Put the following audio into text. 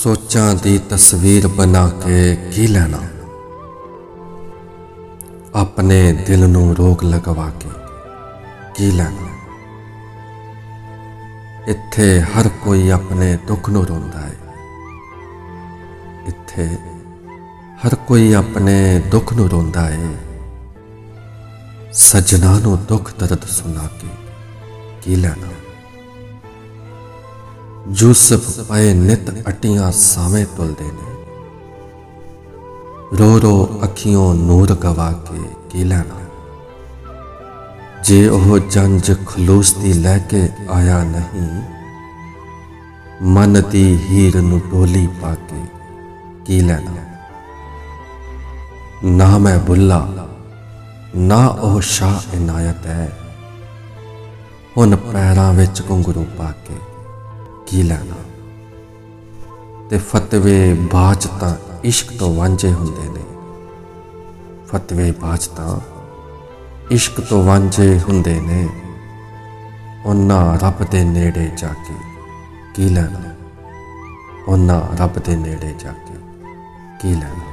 ਸੋਚਾਂ ਦੀ ਤਸਵੀਰ ਬਣਾ ਕੇ ਕੀ ਲੈਣਾ? ਆਪਣੇ ਦਿਲ ਨੂੰ ਰੋਗ ਲਗਵਾ ਕੇ ਕੀ ਲੈਣਾ? ਇੱਥੇ ਹਰ ਕੋਈ ਆਪਣੇ ਦੁੱਖ ਨੂੰ ਰੋਂਦਾ ਹੈ। ਇੱਥੇ ਹਰ ਕੋਈ ਆਪਣੇ ਦੁੱਖ ਨੂੰ ਰੋਂਦਾ ਹੈ। ਸਜਣਾ ਨੂੰ ਦੁੱਖ ਦਰਦ ਸੁਣਾ ਕੇ ਕੀ ਲੈਣਾ? ਯੂਸਫ ਪਏ ਨਿਤ ਅਟੀਆਂ ਸਾਵੇਂ ਤੁਲਦੇ ਨੇ। ਰੋ ਰੋ ਅੱਖੀਆਂ ਨੂਰ ਗਵਾ ਕੇ ਕੀ ਲੈਣਾ? ਜੇ ਉਹ ਜੰਜ ਖਲੂਸ ਦੀ ਲੈ ਕੇ ਆਇਆ ਨਹੀਂ, ਮਨ ਦੀ ਹੀਰ ਨੂੰ ਡੋਲੀ ਪਾ ਕੇ ਕੀ ਲੈਣਾ? ਨਾ ਮੈਂ ਬੁੱਲਾ, ਨਾ ਉਹ ਸ਼ਾਹ ਇਨਾਇਤ ਹੈ। ਹੁਣ ਪੈਰਾਂ ਵਿੱਚ ਘੁੰਗਰੂ ਪਾ ਕੇ ਕੀ ਲੈਣਾ? ਤੇ ਫਤਵੇ ਬਾਜ ਤਾਂ ਇਸ਼ਕ ਤੋਂ ਵਾਂਝੇ ਹੁੰਦੇ ਨੇ। ਫਤਵੇ ਬਾਜ ਤਾਂ ਇਸ਼ਕ ਤੋਂ ਵਾਂਝੇ ਹੁੰਦੇ ਨੇ। ਉਹਨਾਂ ਰੱਬ ਦੇ ਨੇੜੇ ਜਾ ਕੇ ਕੀ ਲੈਣਾ? ਉਹਨਾਂ ਰੱਬ ਦੇ ਨੇੜੇ ਜਾ ਕੇ ਕੀ ਲੈਣਾ?